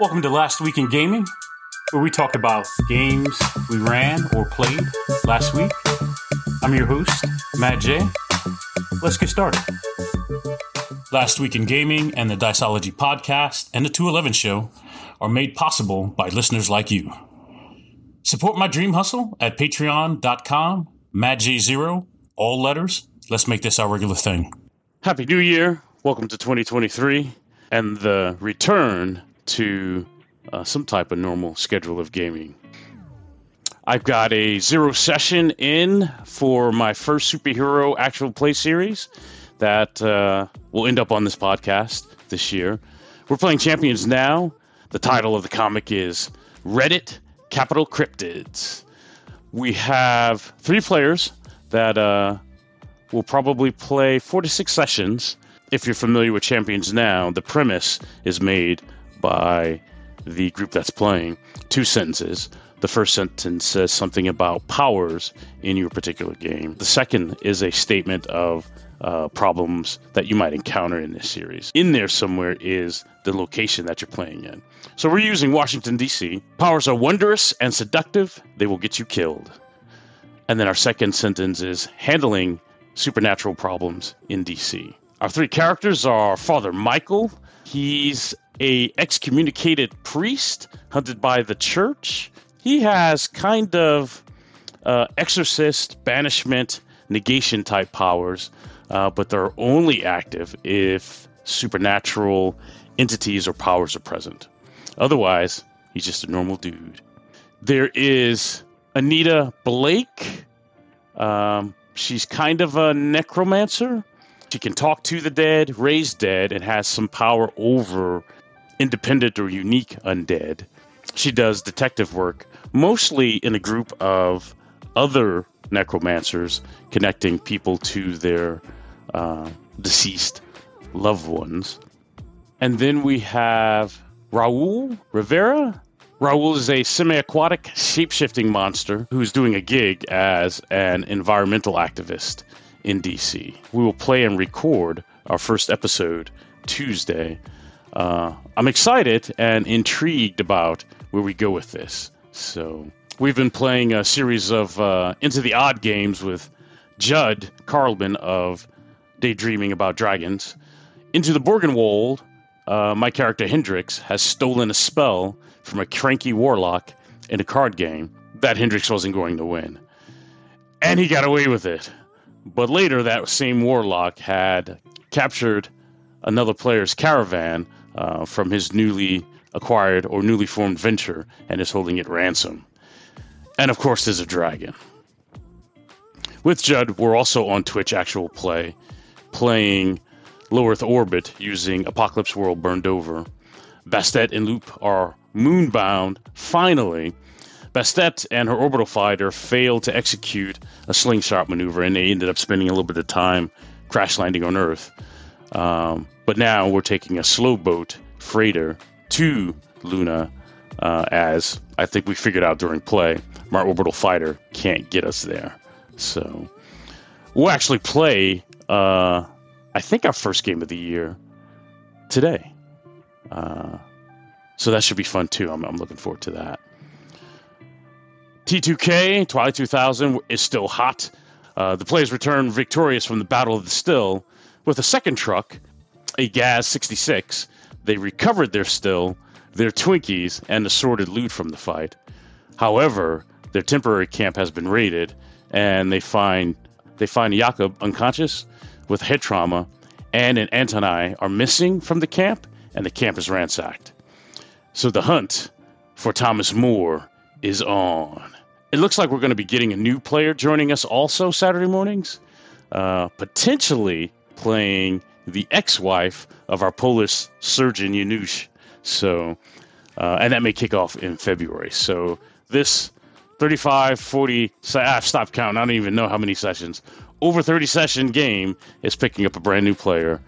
Welcome to Last Week in Gaming, where we talk about games we ran or played last week. I'm your host, Matt J. Let's get started. Last Week in Gaming and the Diceology podcast and the 211 show are made possible by listeners like you. Support my dream hustle at patreon.com, MattJ0, all letters. Let's make this our regular thing. Happy New Year. Welcome to 2023 and the return to uh, some type of normal schedule of gaming. I've got a zero session in for my first superhero actual play series that uh, will end up on this podcast this year. We're playing Champions now. The title of the comic is Reddit Capitol Cryptids. We have three players that uh, will probably play four to six sessions. If you're familiar with Champions now, the premise is made by the group that's playing two sentences. The first sentence says something about powers in your particular game. The second is a statement of uh, problems that you might encounter in this series. In there somewhere is the location that you're playing in. So we're using Washington, D.C. Powers are wondrous and seductive, they will get you killed. And then our second sentence is handling supernatural problems in D.C. Our three characters are Father Michael. He's a excommunicated priest hunted by the church. He has kind of uh, exorcist, banishment, negation type powers, uh, but they're only active if supernatural entities or powers are present. Otherwise, he's just a normal dude. There is Anita Blake. Um, she's kind of a necromancer. She can talk to the dead, raise dead, and has some power over independent or unique undead. She does detective work, mostly in a group of other necromancers connecting people to their uh, deceased loved ones. And then we have Raul Rivera. Raul is a semi aquatic shape shifting monster who's doing a gig as an environmental activist in DC. We will play and record our first episode Tuesday uh, I'm excited and intrigued about where we go with this. So we've been playing a series of uh, Into the Odd games with Judd Karlman of Daydreaming About Dragons. Into the Borgenwold, uh, my character Hendrix has stolen a spell from a cranky warlock in a card game that Hendrix wasn't going to win. And he got away with it. But later, that same warlock had captured another player's caravan uh, from his newly acquired or newly formed venture and is holding it ransom. And of course, there's a dragon. With Judd, we're also on Twitch Actual Play, playing Low Earth Orbit using Apocalypse World Burned Over. Bastet and Loop are moonbound. Finally, Bastet and her orbital fighter failed to execute a slingshot maneuver, and they ended up spending a little bit of time crash landing on Earth. Um, but now we're taking a slow boat freighter to Luna, uh, as I think we figured out during play. My orbital fighter can't get us there. So we'll actually play, uh, I think, our first game of the year today. Uh, so that should be fun too. I'm, I'm looking forward to that. T2K, Twilight 2000, is still hot. Uh, the players return victorious from the Battle of the Still with a second truck a Gaz 66, they recovered their still, their Twinkies, and assorted loot from the fight. However, their temporary camp has been raided, and they find they find Jakob unconscious with head trauma, and an Antoni are missing from the camp, and the camp is ransacked. So the hunt for Thomas Moore is on. It looks like we're going to be getting a new player joining us also Saturday mornings, uh, potentially playing the ex-wife of our Polish surgeon Janusz. So, uh, and that may kick off in February. So this 35, 40, I've stopped counting. I don't even know how many sessions. Over 30 session game is picking up a brand new player,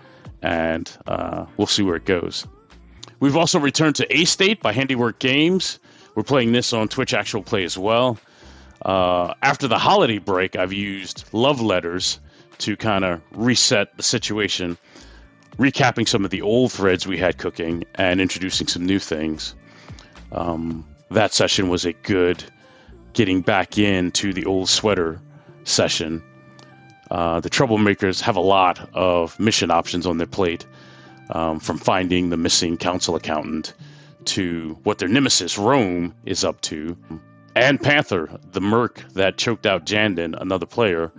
and uh, we'll see where it goes. We've also returned to A State by Handiwork Games. We're playing this on Twitch Actual Play as well. Uh, after the holiday break, I've used love letters to kind of reset the situation recapping some of the old threads we had cooking and introducing some new things. Um, that session was a good getting back into the old sweater session. Uh, the troublemakers have a lot of mission options on their plate, um, from finding the missing council accountant to what their nemesis Rome is up to, and Panther, the merc that choked out Jandon, another player.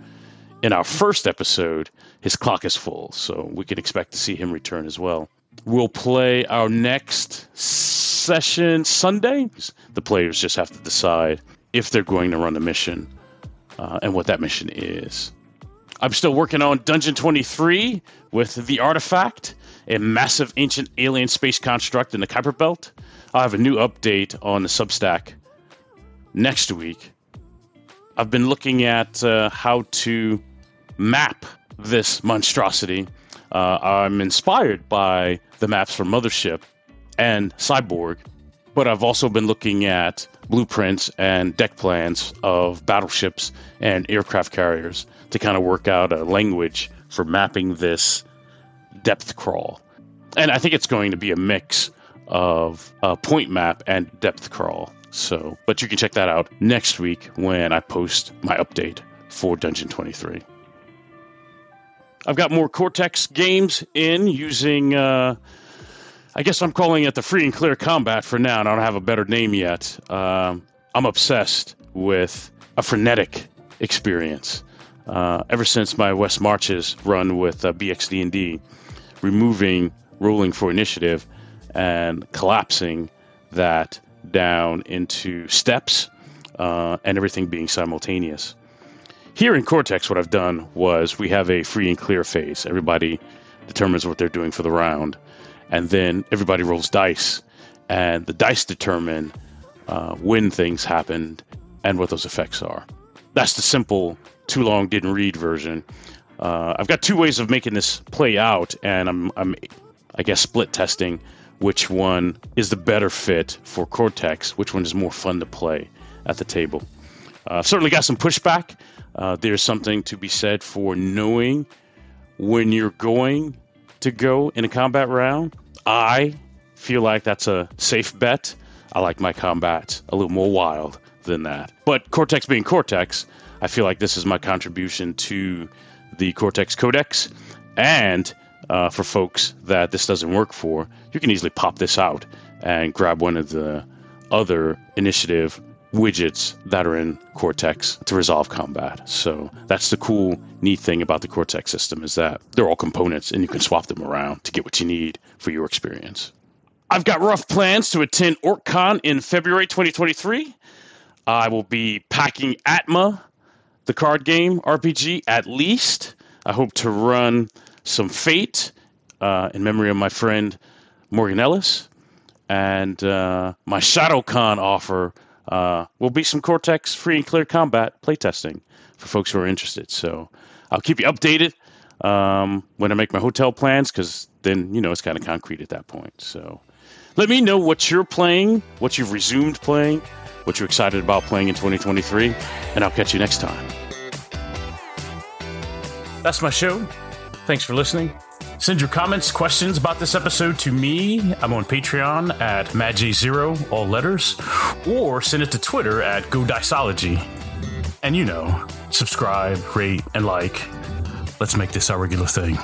In our first episode, his clock is full, so we can expect to see him return as well. We'll play our next session Sunday. The players just have to decide if they're going to run a mission uh, and what that mission is. I'm still working on Dungeon 23 with the artifact, a massive ancient alien space construct in the Kuiper Belt. I'll have a new update on the Substack next week. I've been looking at uh, how to map this monstrosity. Uh, I'm inspired by the maps from Mothership and Cyborg, but I've also been looking at blueprints and deck plans of battleships and aircraft carriers to kind of work out a language for mapping this depth crawl. And I think it's going to be a mix of a point map and depth crawl. So, but you can check that out next week when I post my update for Dungeon 23. I've got more Cortex games in using, uh, I guess I'm calling it the free and clear combat for now, and I don't have a better name yet. Um, I'm obsessed with a frenetic experience. Uh, ever since my West Marches run with uh, BXD&D, removing rolling for initiative and collapsing that down into steps uh, and everything being simultaneous. Here in Cortex, what I've done was we have a free and clear phase. Everybody determines what they're doing for the round, and then everybody rolls dice, and the dice determine uh, when things happened and what those effects are. That's the simple too long didn't read version. Uh, I've got two ways of making this play out, and I'm, I'm, I guess, split testing which one is the better fit for Cortex, which one is more fun to play at the table. Uh, certainly got some pushback. Uh, there's something to be said for knowing when you're going to go in a combat round. I feel like that's a safe bet. I like my combat a little more wild than that. But Cortex being Cortex, I feel like this is my contribution to the Cortex Codex. And uh, for folks that this doesn't work for, you can easily pop this out and grab one of the other initiative widgets that are in Cortex to resolve combat. So that's the cool, neat thing about the Cortex system is that they're all components and you can swap them around to get what you need for your experience. I've got rough plans to attend OrcCon in February 2023. I will be packing Atma the card game RPG at least. I hope to run some Fate uh, in memory of my friend Morgan Ellis. And uh, my ShadowCon offer uh, will be some Cortex free and clear combat playtesting for folks who are interested. So I'll keep you updated um, when I make my hotel plans because then, you know, it's kind of concrete at that point. So let me know what you're playing, what you've resumed playing, what you're excited about playing in 2023, and I'll catch you next time. That's my show. Thanks for listening. Send your comments, questions about this episode to me. I'm on Patreon at MattJ0, all letters, or send it to Twitter at GoDiceology. And you know, subscribe, rate, and like. Let's make this our regular thing.